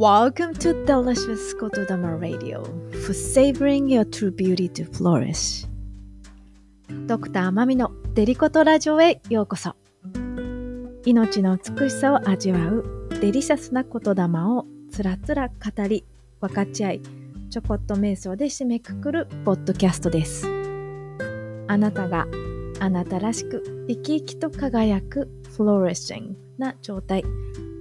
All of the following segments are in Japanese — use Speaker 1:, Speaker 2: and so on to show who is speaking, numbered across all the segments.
Speaker 1: Welcome to Delicious Kotodama Radio for savoring your true beauty to flourish. ドクターマミのデリコトラジオへようこそ。命の美しさを味わうデリシャスな言霊をつらつら語り、分かち合い、ちょこっと瞑想で締めくくるポッドキャストです。あなたがあなたらしく生き生きと輝くフローレッシングな状態、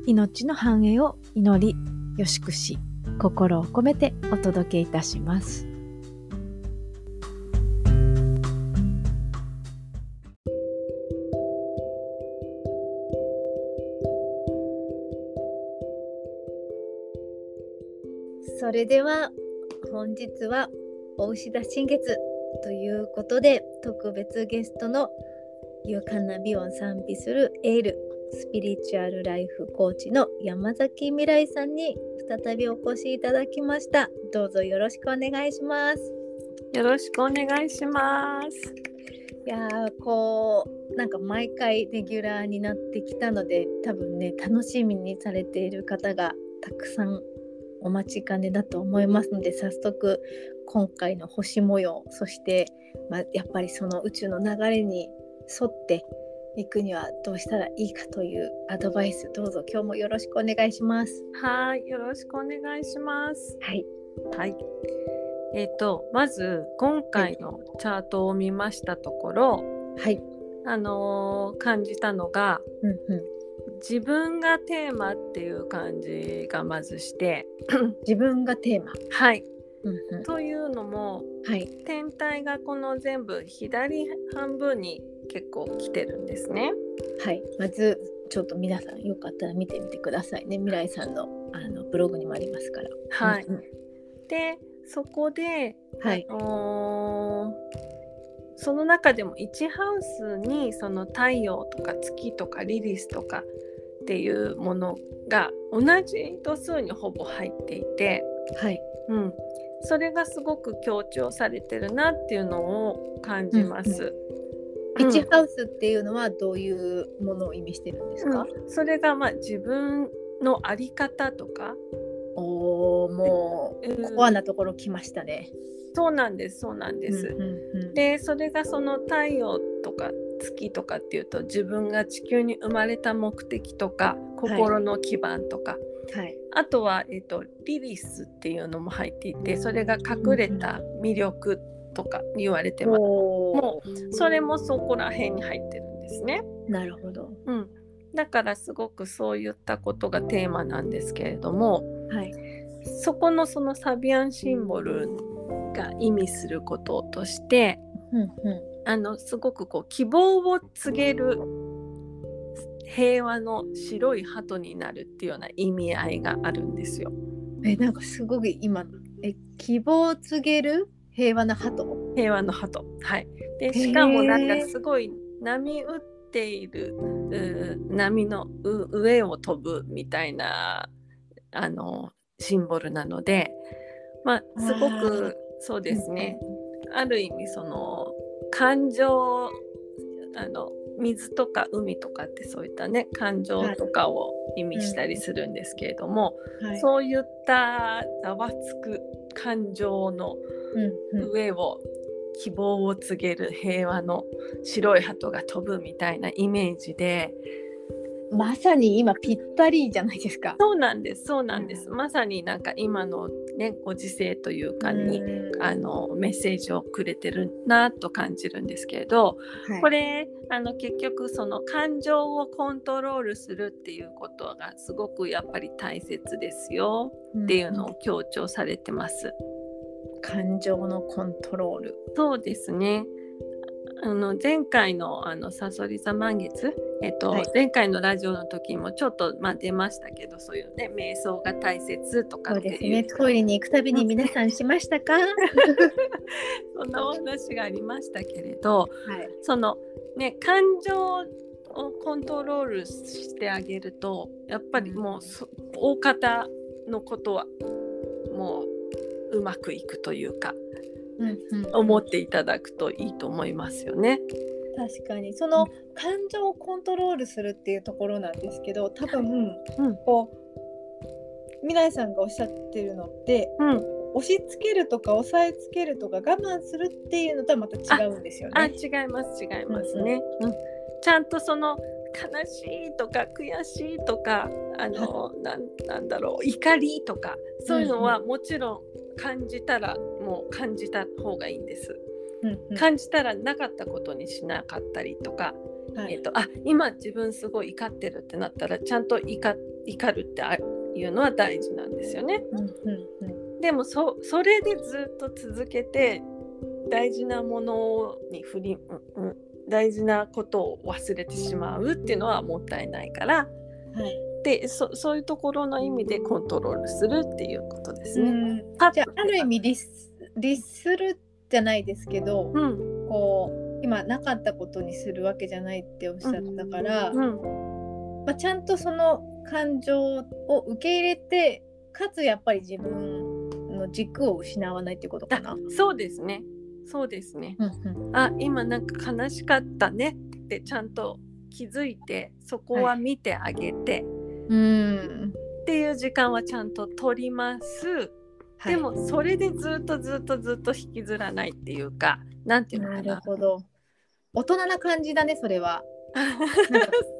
Speaker 1: 命の繁栄を祈り、よしくし、心を込めてお届けいたします。それでは本日は大牛田新月ということで特別ゲストの勇敢な美を賛美するエールスピリチュアルライフコーチの山崎未来さんに再びお越しいただきました。どうぞよろしくお願いします。
Speaker 2: よろしくお願いします。
Speaker 1: いやこうなんか毎回レギュラーになってきたので多分ね楽しみにされている方がたくさんお待ちかねだと思いますので早速今回の星模様そして、まあ、やっぱりその宇宙の流れに沿っていくにはどうしたらいいかというアドバイスどうぞ今日もよろしくお願いします。
Speaker 2: はいよろしくお願いします。
Speaker 1: はい。
Speaker 2: はい。えっ、ー、とまず今回のチャートを見ましたところ、
Speaker 1: はい。
Speaker 2: あのー、感じたのが、
Speaker 1: うんうん、
Speaker 2: 自分がテーマっていう感じがまずして
Speaker 1: 自分がテーマ
Speaker 2: はい、
Speaker 1: うんうん、
Speaker 2: というのも、
Speaker 1: はい、
Speaker 2: 天体がこの全部左半分に結構来てるんですね。
Speaker 1: はい。まずちょっと皆さんよかったら見てみてくださいね。未来さんのあのブログにもありますから。
Speaker 2: はい、でそこで、
Speaker 1: はい、
Speaker 2: あのーその中でも1ハウスにその太陽とか月とかリリスとかっていうものが同じ度数にほぼ入っていて、
Speaker 1: はい。
Speaker 2: うん、それがすごく強調されてるなっていうのを感じます。
Speaker 1: うんうん、1ハウスっていうのはどういうものを意味してるんですか、
Speaker 2: うん、それがまあ自分の在り方とか。
Speaker 1: おもうコアなところ来ましたね。
Speaker 2: そうなんですそうなんです。うんうんうん、でそれがその太陽とか月とかっていうと自分が地球に生まれた目的とか心の基盤とか、
Speaker 1: はい、
Speaker 2: あとは、えーと、リリスっていうのも入っていてそれが隠れた魅力とか言われてます、うん、もうそれもそこら辺に入ってるんですね。
Speaker 1: なるほど、
Speaker 2: うん、だからすごくそういったことがテーマなんですけれども、
Speaker 1: はい、
Speaker 2: そこのそのサビアンシンボルが意味することとして、
Speaker 1: うんうん、
Speaker 2: あのすごくこう希望を告げる平和の白い鳩になるっていうような意味合いがあるんですよ。
Speaker 1: えなんかすごく今え希望を告げる平和な鳩。
Speaker 2: 平和の鳩。はい。でしかもなんかすごい波打っている波の上を飛ぶみたいなあのシンボルなのでまあすごくそうですね。ある意味その感情あの水とか海とかってそういったね感情とかを意味したりするんですけれども、
Speaker 1: はい、
Speaker 2: そういったざわつく感情の上を希望を告げる平和の白い鳩が飛ぶみたいなイメージで
Speaker 1: まさに今ぴったりじゃないですか。
Speaker 2: そうなんです。そうなんです、うん、まさになんか今のねご時世というかに、うん、あのメッセージをくれてるなと感じるんですけれど、はい、これあの結局その感情をコントロールするっていうことがすごくやっぱり大切ですよ。っていうのを強調されてます。
Speaker 1: うん、感情のコントロール。
Speaker 2: そうですねあの前回のあのサソリ座満月えっと、はい、前回のラジオの時もちょっと、まあ、出ましたけどそういうね瞑想が大切とか
Speaker 1: そうですね。トイレに行くたびに皆さんしましたか？
Speaker 2: そんなお話がありましたけれど、
Speaker 1: はい、
Speaker 2: そのね感情をコントロールしてあげるとやっぱりもう、大方のことはもううまくいくというか、思っていただくといいと思いますよね。
Speaker 1: 確かに。その感情をコントロールするっていうところなんですけど多分、
Speaker 2: うん、
Speaker 1: こう未来さんがおっしゃってるのって
Speaker 2: うん、
Speaker 1: 押し付けるとか押さえつけるとか我慢するっていうのとはまた違うんですよ
Speaker 2: あ
Speaker 1: ね。
Speaker 2: 違います違いますね、うん。ちゃんとその悲しいとか悔しいとかあのなんなんだろう怒りとかそういうのはもちろん感じたらもう感じた方がいいんです。
Speaker 1: うんうん
Speaker 2: 感じたらなかったことにしなかったりとか、
Speaker 1: はい
Speaker 2: えっとあ今自分すごい怒ってるってなったらちゃんと怒怒るってあいうのは大事なんですよね。
Speaker 1: うんうんうん
Speaker 2: でもそそれでずっと続けて大事なものに振り、うんうん、大事なことを忘れてしまうっていうのはもったいないから
Speaker 1: はい
Speaker 2: でそそういうところの意味でコントロールするっていうことですね。
Speaker 1: あある意味律律するじゃないですけど、
Speaker 2: うん。
Speaker 1: こう今なかったことにするわけじゃないっておっしゃったから、
Speaker 2: うん。
Speaker 1: まあ、ちゃんとその感情を受け入れてかつやっぱり自分の軸を失わないっていうことか
Speaker 2: あ
Speaker 1: な。
Speaker 2: そうですね。そうですね。
Speaker 1: うんうん。
Speaker 2: あ今なんか悲しかったねってちゃんと気づいてそこは見てあげて、
Speaker 1: うん。
Speaker 2: っていう時間はちゃんと取ります。
Speaker 1: はい
Speaker 2: でもそれでずっとずっとずっと引きずらないっていうかなんていうの
Speaker 1: な
Speaker 2: かな。
Speaker 1: るほど大人な感じだねそれは。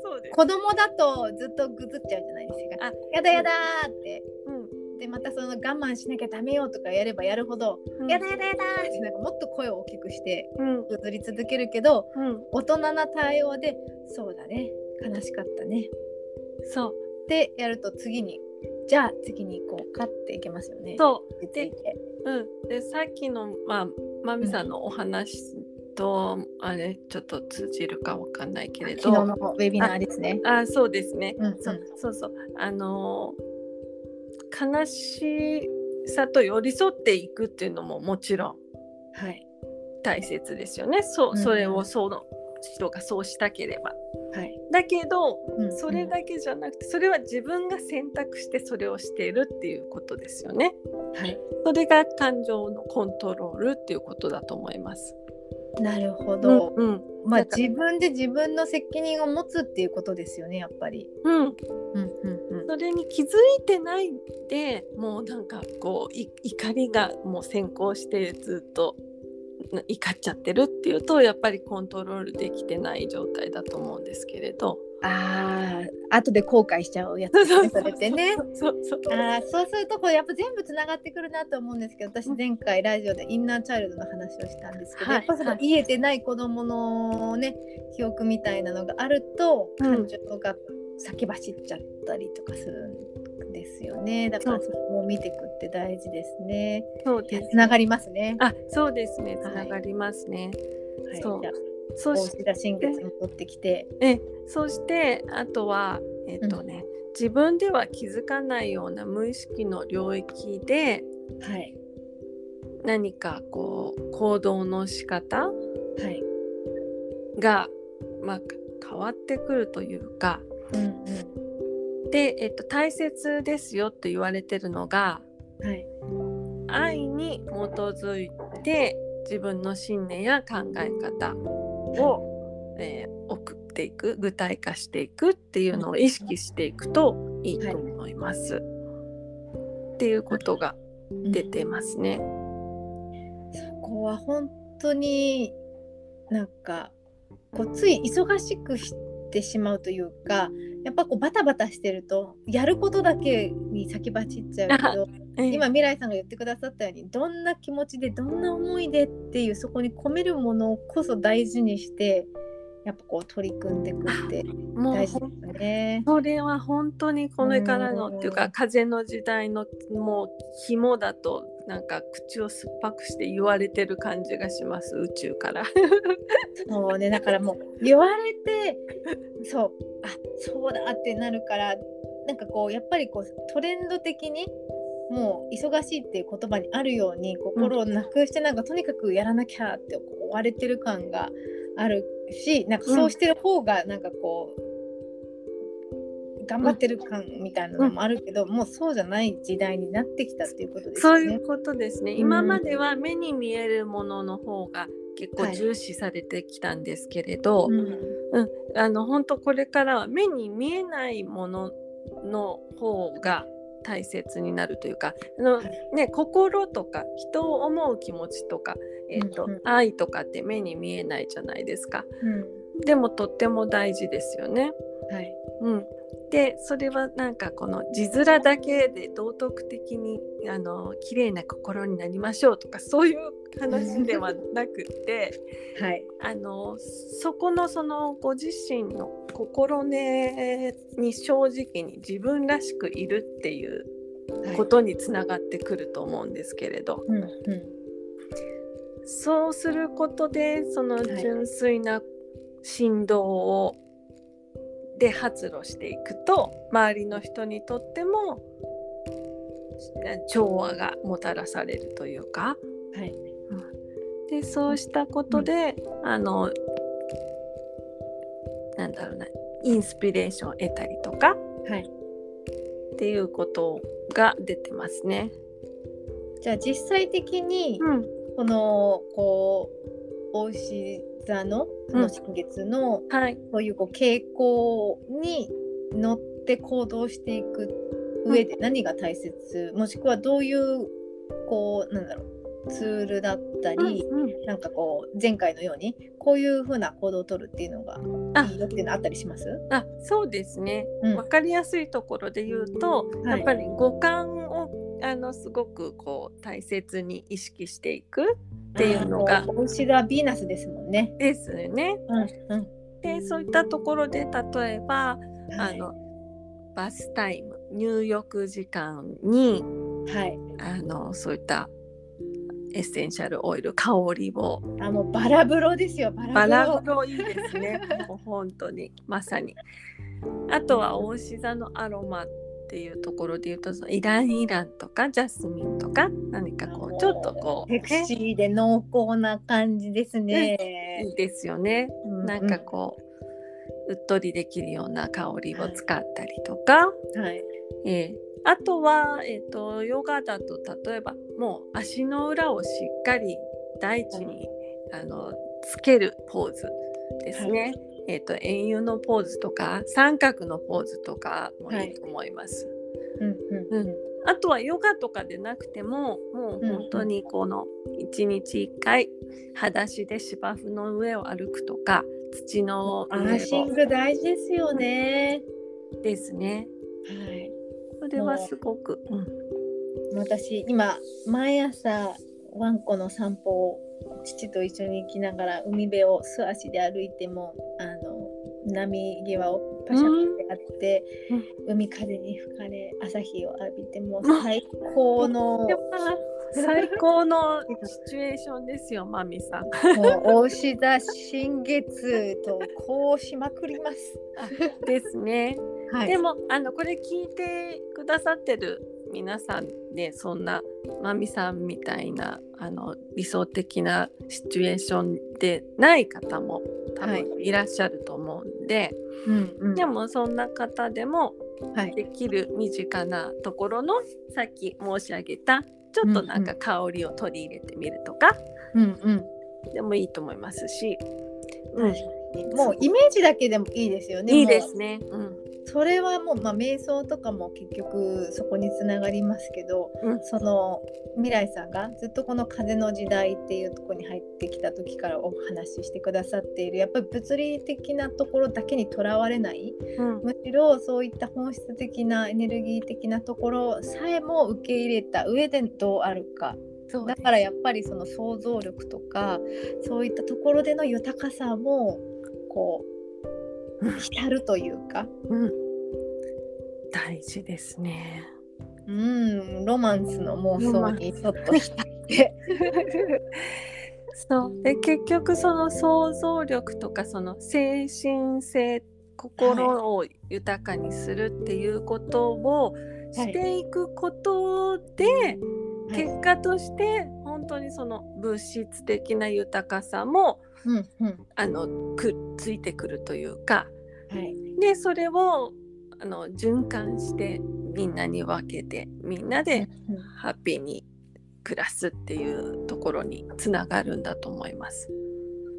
Speaker 2: そうです。
Speaker 1: 子供だとずっとぐずっちゃうじゃないですか。
Speaker 2: あ
Speaker 1: やだやだーって。
Speaker 2: うん
Speaker 1: でまたその我慢しなきゃダメよとかやればやるほど、
Speaker 2: うん
Speaker 1: やだやだやだーってなんかもっと声を大きくして
Speaker 2: うん
Speaker 1: ぐずり続けるけど
Speaker 2: うん
Speaker 1: 大人な対応でそうだね悲しかったね
Speaker 2: そう
Speaker 1: ってやると次にじゃあ次に行こうかっていけますよね。
Speaker 2: そう。
Speaker 1: 落ち着いて
Speaker 2: うん、でさっきの、まあ、マミさんのお話と、あれちょっと通じるかわかんないけれど。
Speaker 1: 昨日のウェビナーですね。
Speaker 2: あそうですね、
Speaker 1: うんうん。
Speaker 2: そうそうそう。あのー悲しさと寄り添っていくっていうのももちろん
Speaker 1: はい。
Speaker 2: 大切ですよね。そ
Speaker 1: うん
Speaker 2: それをその人がそうしたければ。
Speaker 1: はい。
Speaker 2: だけど
Speaker 1: うん
Speaker 2: それだけじゃなくてそれは自分が選択してそれをしているっていうことですよね。
Speaker 1: はい。
Speaker 2: それが感情のコントロールっていうことだと思います。
Speaker 1: なるほど。
Speaker 2: うんうん
Speaker 1: まあ自分で自分の責任を持つっていうことですよねやっぱり。
Speaker 2: うん、
Speaker 1: うんうんうん。
Speaker 2: それに気づいてないでもうなんかこうい怒りがもう先行してずっとな怒っちゃってるっていうとやっぱりコントロールできてない状態だと思うんですけれど。
Speaker 1: ああ後で後悔しちゃうやつですね それってね。
Speaker 2: そう
Speaker 1: するとこれやっぱ全部つながってくるなと思うんですけど私前回ラジオでインナーチャイルドの話をしたんですけど、
Speaker 2: はい
Speaker 1: やっぱその
Speaker 2: はい
Speaker 1: 癒えてない子供のね記憶みたいなのがあると
Speaker 2: うん。
Speaker 1: 感情が先走っちゃったりとかするんですよね。だから
Speaker 2: そ
Speaker 1: そこも見ていくって大事ですね。
Speaker 2: そうです。
Speaker 1: つながりますね。
Speaker 2: あそうですね。つ
Speaker 1: はい。
Speaker 2: ながりますね。
Speaker 1: はい、
Speaker 2: そう。そし
Speaker 1: 大志田新月に戻ってきて、
Speaker 2: えそしてあとはえっ、とね、自分では気づかないような無意識の領域で
Speaker 1: はい。
Speaker 2: 何かこう行動の仕方
Speaker 1: はい。
Speaker 2: が、まあ、変わってくるというか
Speaker 1: うんう
Speaker 2: で、えっと、大切ですよって言われてるのが
Speaker 1: んはい
Speaker 2: 愛に基づいて自分の信念や考え方を、えー送っていく具体化していくっていうのを意識していくといいと思います。っていうことが出てますね。
Speaker 1: そこは本当になんかこうつい忙しくしてしまうというかやっぱこうバタバタしてるとやることだけに先走っちゃうけど
Speaker 2: えー
Speaker 1: 今未来さんが言ってくださったようにどんな気持ちでどんな思いでっていうそこに込めるものこそ大事にしてやっぱこう取り組んでいくって大事ですね。
Speaker 2: それは本当にこれからのっていうか風の時代のもう紐だとなんか口を酸っぱくして言われてる感じがします宇宙から。
Speaker 1: そうねだからもう言われてそうあそうだってなるからなんかこうやっぱりこうトレンド的にもう忙しいっていう言葉にあるように心をなくしてなんかとにかくやらなきゃって追われてる感があるしなんかそうしてる方がなんかこう、頑張ってる感みたいなのもあるけど、もうそうじゃない時代になってきたっていうことですよね。
Speaker 2: そういうことですね。今までは目に見えるものの方が結構
Speaker 1: はい。
Speaker 2: 重視されてきたんですけれど、
Speaker 1: うん。
Speaker 2: うん、あの本当これからは目に見えないものの方が大切になるというかあの、ね、心とか人を思う気持ちとか、えーと
Speaker 1: うんうん。
Speaker 2: 愛とかって目に見えないじゃないですか。
Speaker 1: うん。
Speaker 2: でもとっても大事ですよね。
Speaker 1: はい。
Speaker 2: うん、でそれはなんかこの字面だけで道徳的にあの綺麗な心になりましょうとかそういう話ではなくって
Speaker 1: はい。
Speaker 2: あのそこのそのご自身の心根に正直に自分らしくいるっていう
Speaker 1: はい。
Speaker 2: ことにつながってくると思うんですけれど、
Speaker 1: うんうん。
Speaker 2: そうすることでその
Speaker 1: い。
Speaker 2: 純粋な振動を、で発露していくと周りの人にとっても調和がもたらされるというか。
Speaker 1: はい。
Speaker 2: でそうしたことで、あのなんだろうなインスピレーションを得たりとか
Speaker 1: はい。
Speaker 2: っていうことが出てますね。
Speaker 1: じゃあ実際的に
Speaker 2: うん、
Speaker 1: このこう大牛座のその新月の
Speaker 2: はい、
Speaker 1: そういうこう傾向に乗って行動していく上で何が大切、もしくはどういうこうなんだろうツールだったり、
Speaker 2: うんうん。
Speaker 1: なんかこう前回のようにこういうふうな行動を取るっていうのが
Speaker 2: あ。
Speaker 1: いいよっていうのあったりします？
Speaker 2: あそうですね、
Speaker 1: うん。
Speaker 2: 分かりやすいところで言うと、
Speaker 1: はい
Speaker 2: やっぱり五感をあのすごくこう大切に意識していくっていうのが。
Speaker 1: お牛がヴィーナスですもんね。
Speaker 2: ですよね。
Speaker 1: うんうん。
Speaker 2: でそういったところで例えば、
Speaker 1: はい。
Speaker 2: あのバスタイム入浴時間に
Speaker 1: はい、
Speaker 2: あのそういったエッセンシャルオイル香りを。
Speaker 1: あもうバラ風呂ですよバラ
Speaker 2: バ
Speaker 1: 風呂。
Speaker 2: いいですね。もう本当にまさに。あとは大志座のアロマっていうところで言うとそのイランイランとかジャスミンとか何かこ
Speaker 1: う
Speaker 2: うちょっとこう、
Speaker 1: セクシーで濃厚な感じですね。
Speaker 2: いいですよね。
Speaker 1: う
Speaker 2: なんかこう、うっとりできるような香りを使ったりとか、
Speaker 1: うんはい。
Speaker 2: えーあとは、えー、とヨガだと例えばもう足の裏をしっかり大地に、あのつけるポーズですね。えー、と円遊のポーズとか三角のポーズとかもいいと思います。
Speaker 1: うんうんうん
Speaker 2: あとはヨガとかでなくてももう本当にこの1日1回裸足で芝生の上を歩くとか土の
Speaker 1: ア
Speaker 2: 上
Speaker 1: ーシン
Speaker 2: を
Speaker 1: グ大事ですよね。
Speaker 2: ですね。
Speaker 1: はい。
Speaker 2: これはすごく、うん
Speaker 1: 私今毎朝ワンコの散歩を父と一緒に行きながら海辺を素足で歩いてもあの波際をパシャってやって、海風に吹かれ朝日を浴びてもう最高の
Speaker 2: 最高のシチュエーションですよ、マミさん。
Speaker 1: もう大志座新月とこうしまくります。
Speaker 2: ですね。
Speaker 1: は
Speaker 2: でもあのこれ聞いてくださってる皆さんでそんなマミさんみたいなあの理想的なシチュエーションでない方も多
Speaker 1: はい。
Speaker 2: 分いらっしゃると思うんで、
Speaker 1: うんうん。
Speaker 2: でもそんな方でも
Speaker 1: はい。
Speaker 2: できる身近なところのさっき申し上げたちょっとなんか香りを取り入れてみるとか
Speaker 1: うんうん。
Speaker 2: でもいいと思いますし、うん。
Speaker 1: もうイメージだけでもいいですよね。
Speaker 2: いいですね。うん
Speaker 1: それはもう、まあ、瞑想とかも結局そこにつながりますけど、
Speaker 2: うん。
Speaker 1: その未来さんがずっとこの風の時代っていうところに入ってきた時からお話ししてくださっているやっぱり物理的なところだけにとらわれない。
Speaker 2: うん。
Speaker 1: むしろそういった本質的なエネルギー的なところさえも受け入れた上でどうあるか。だからやっぱりその想像力とかそういったところでの豊かさもこう
Speaker 2: うん
Speaker 1: 浸るというか。
Speaker 2: うん、大事ですね。
Speaker 1: うん、ロマンスの妄想にちょっと浸って。
Speaker 2: そうで結局その想像力とかその精神性心を豊かにするっていうことをしていくことで、結果として本当にその物質的な豊かさも
Speaker 1: うんうん。
Speaker 2: あのくっついてくるというか。
Speaker 1: はい。
Speaker 2: でそれをあの循環してみんなに分けてみんなでハッピーに暮らすっていうところにつながるんだと思います。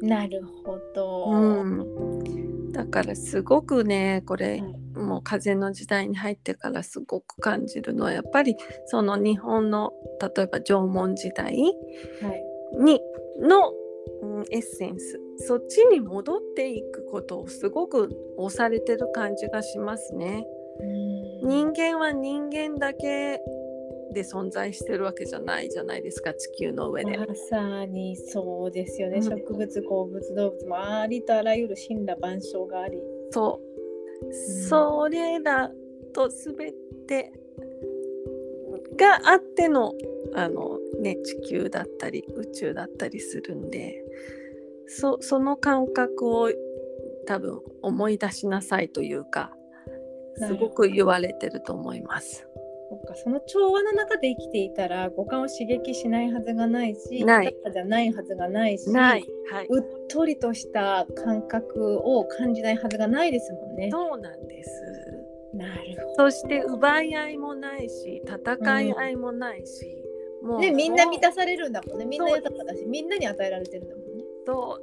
Speaker 1: なるほど。
Speaker 2: うん、だからすごくねこれ、
Speaker 1: はい。
Speaker 2: もう風の時代に入ってからすごく感じるのはやっぱりその日本の例えば縄文時代
Speaker 1: はい。
Speaker 2: にの、うんエッセンス。そっちに戻っていくことをすごく押されてる感じがしますね。人間は人間だけで存在してるわけじゃないじゃないですか地球の上で。
Speaker 1: まさにそうですよね、
Speaker 2: うん。
Speaker 1: 植物鉱物動物もありとあらゆる神羅万象があり。
Speaker 2: そう、それらと全てがあってのあの、ね、地球だったり宇宙だったりするんでそその感覚を多分思い出しなさいというかすごく言われてると思います。
Speaker 1: そっかその調和の中で生きていたら五感を刺激しないはずがないし
Speaker 2: ない
Speaker 1: じゃないはずがないし
Speaker 2: ない、はい、
Speaker 1: うっとりとした感覚を感じないはずがないですもんね。
Speaker 2: そうなんです。
Speaker 1: なるほ
Speaker 2: そして奪い合いもないし戦い合いもないし、も
Speaker 1: ど。
Speaker 2: う
Speaker 1: ねみんな満たされるんだもんね。みんな豊かだしみんなに与えられてるんだもんね。
Speaker 2: と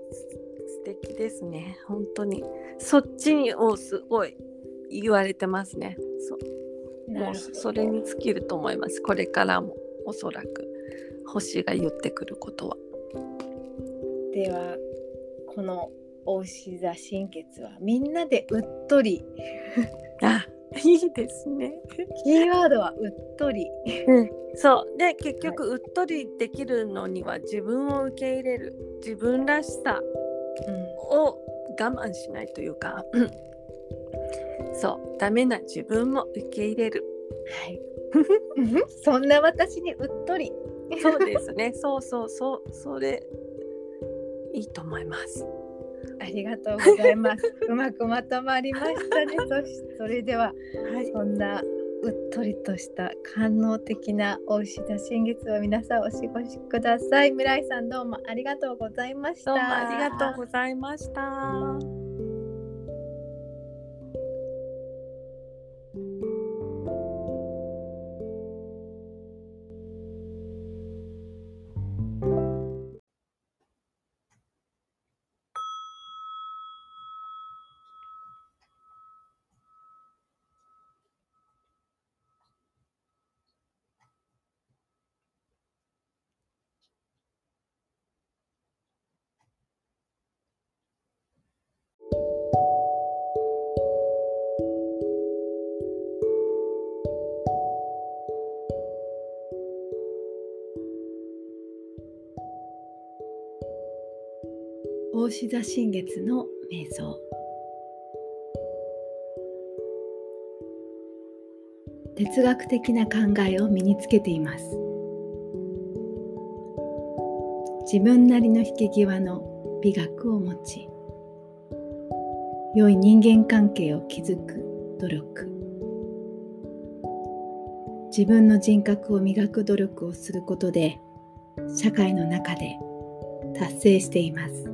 Speaker 2: 素敵ですね。本当に。そっちをすごい言われてますね。そう。もうそれに尽きると思います。これからも。おそらく。星が言ってくることは。
Speaker 1: ではこの大牛座新月はみんなでうっとり。
Speaker 2: あ いいですね
Speaker 1: キーワードはうっとり。
Speaker 2: そうで結局うっとりできるのには自分を受け入れる自分らしさ
Speaker 1: うん
Speaker 2: を我慢しないというかそうダメな自分も受け入れる
Speaker 1: はい。そんな私にうっとり。
Speaker 2: そうですね。そうそうそう、それいいと思います。
Speaker 1: ありがとうございます。うまくまとまりましたね。そしそれでは
Speaker 2: はい、
Speaker 1: そんなうっとりとした官能的な大牛座新月を皆さんお過ごしください。村井さんどうもありがとうございました。
Speaker 2: どうもありがとうございました。
Speaker 3: 大志座新月の瞑想。哲学的な考えを身につけています。自分なりの引き際の美学を持ち良い人間関係を築く努力。自分の人格を磨く努力をすることで社会の中で達成しています。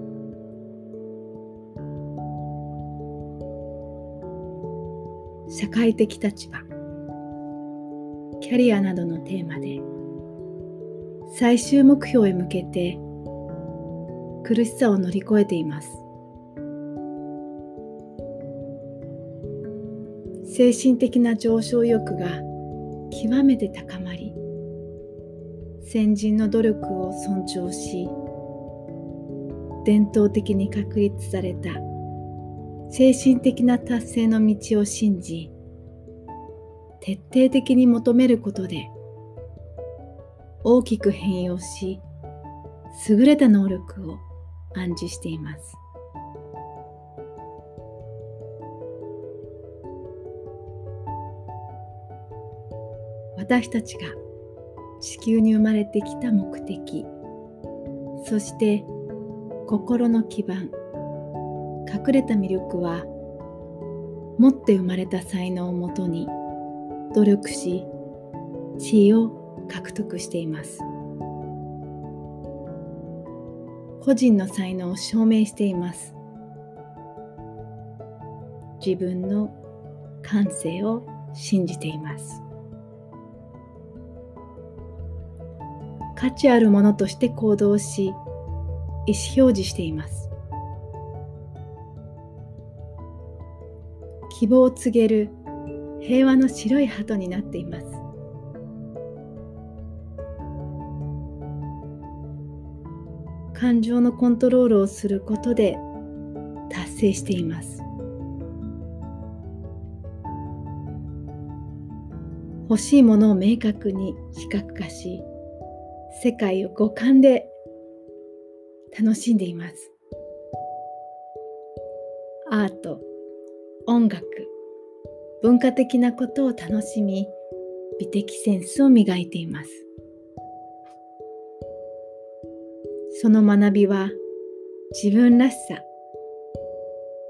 Speaker 3: 社会的立場。キャリアなどのテーマで最終目標へ向けて苦しさを乗り越えています。精神的な上昇欲が極めて高まり先人の努力を尊重し伝統的に確立された精神的な達成の道を信じ徹底的に求めることで大きく変容し優れた能力を暗示しています。私たちが地球に生まれてきた目的そして心の基盤隠れた魅力は持って生まれた才能をもとに努力し地位を獲得しています。個人の才能を証明しています。自分の感性を信じています。価値あるものとして行動し意思表示しています。希望を告げる
Speaker 1: 平和の白い鳩になっています。感情のコントロールをすることで達成しています。欲しいものを明確に視覚化し世界を五感で楽しんでいます。アート。音楽文化的なことを楽しみ美的センスを磨いています。その学びは自分らしさ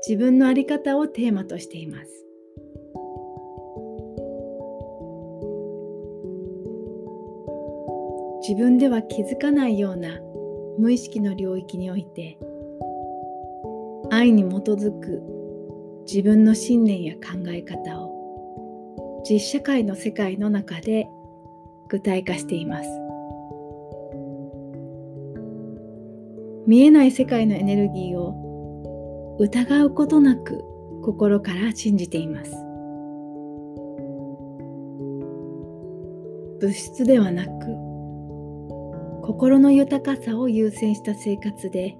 Speaker 1: 自分の在り方をテーマとしています。自分では気づかないような無意識の領域において愛に基づく自分の信念や考え方を実社会の世界の中で具体化しています。見えない世界のエネルギーを疑うことなく心から信じています。物質ではなく心の豊かさを優先した生活で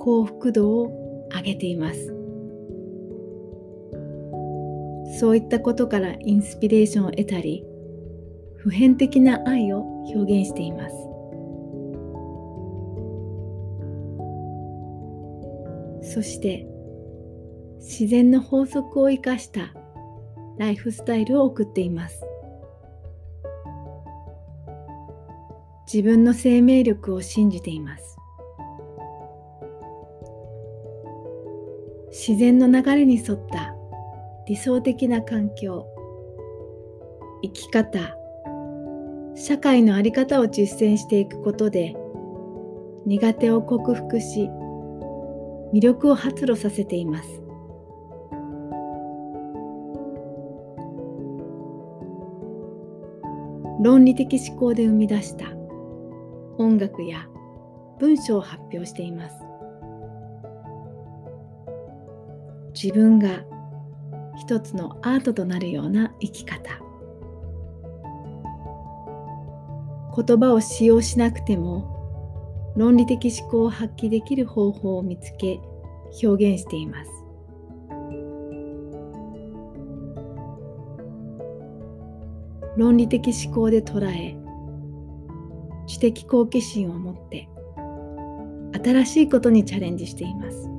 Speaker 1: 幸福度を上げています。そういったことからインスピレーションを得たり普遍的な愛を表現しています。そして自然の法則を生かしたライフスタイルを送っています。自分の生命力を信じています。自然の流れに沿った理想的な環境生き方社会の在り方を実践していくことで苦手を克服し魅力を発露させています。論理的思考で生み出した音楽や文章を発表しています。自分が一つのアートとなるような生き方。言葉を使用しなくても論理的思考を発揮できる方法を見つけ表現しています。論理的思考で捉え知的好奇心を持って新しいことにチャレンジしています。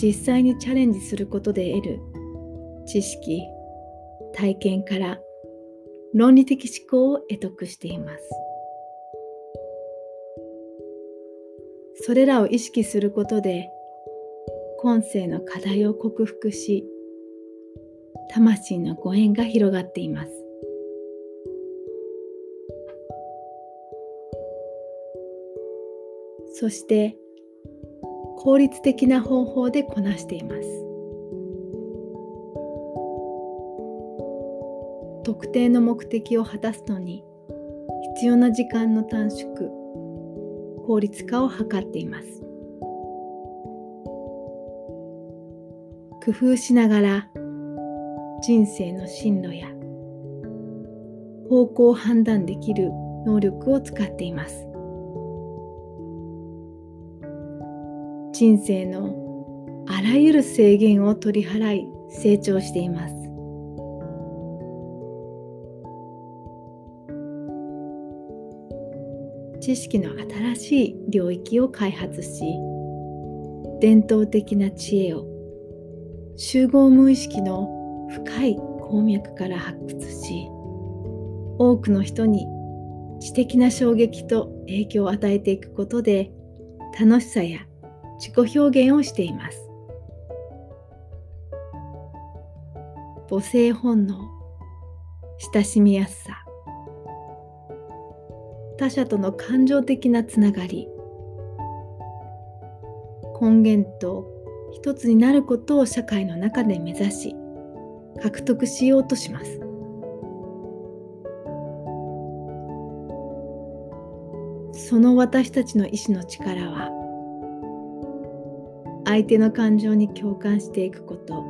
Speaker 1: 実際にチャレンジすることで得る知識体験から論理的思考を得得しています。それらを意識することで今世の課題を克服し魂のご縁が広がっています。そして効率的な方法でこなしています。特定の目的を果たすのに必要な時間の短縮効率化を図っています。工夫しながら人生の進路や方向を判断できる能力を使っています。人生のあらゆる制限を取り払い成長しています。知識の新しい領域を開発し伝統的な知恵を集合無意識の深い鉱脈から発掘し多くの人に知的な衝撃と影響を与えていくことで楽しさや自己表現をしています。母性本能、親しみやすさ、他者との感情的なつながり、根源と一つになることを社会の中で目指し、獲得しようとします。その私たちの意志の力は相手の感情に共感していくこと。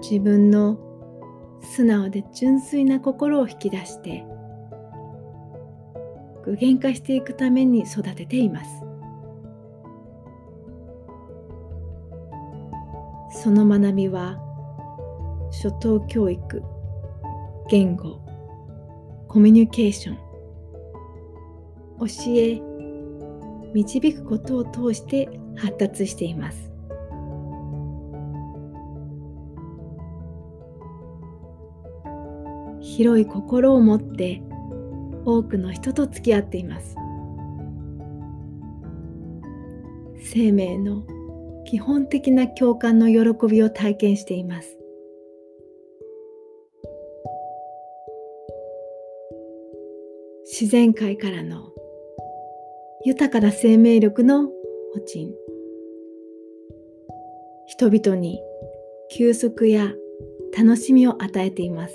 Speaker 1: 自分の素直で純粋な心を引き出して具現化していくために育てています。その学びは初等教育言語コミュニケーション教え導くことを通して発達しています。広い心を持って多くの人と付き合っています。生命の基本的な共感の喜びを体験しています。自然界からの豊かな生命力の保鎮人々に休息や楽しみを与えています。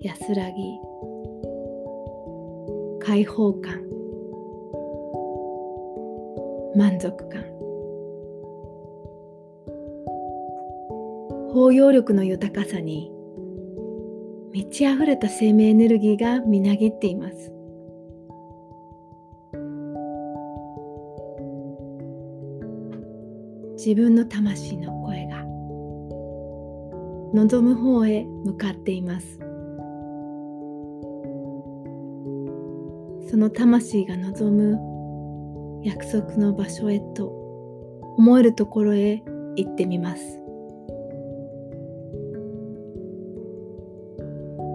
Speaker 1: 安らぎ。開放感。満足感。包容力の豊かさに満ち溢れた生命エネルギーがみなぎっています。自分の魂の声が望む方へ向かっています。その魂が望む約束の場所へと思えるところへ行ってみます。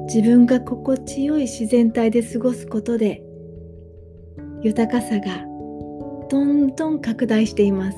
Speaker 1: 自分が心地よい自然体で過ごすことで豊かさがどんどん拡大しています。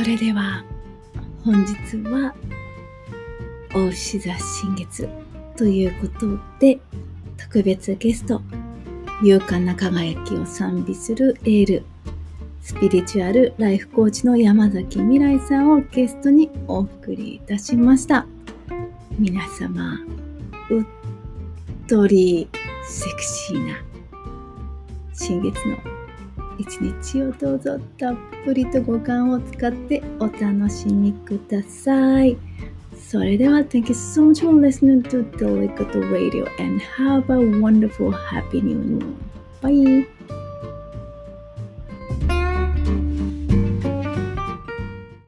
Speaker 1: それでは本日は大志座新月ということで特別ゲスト勇敢な輝きを賛美するエールスピリチュアルライフコーチの山崎未来さんをゲストにお送りいたしました。皆様うっとりセクシーな新月の一日をどうぞたっぷりと五感を使ってお楽しみください。それでは、Thank you so much for listening to Delicate Radio and have a wonderful happy new moon. Bye!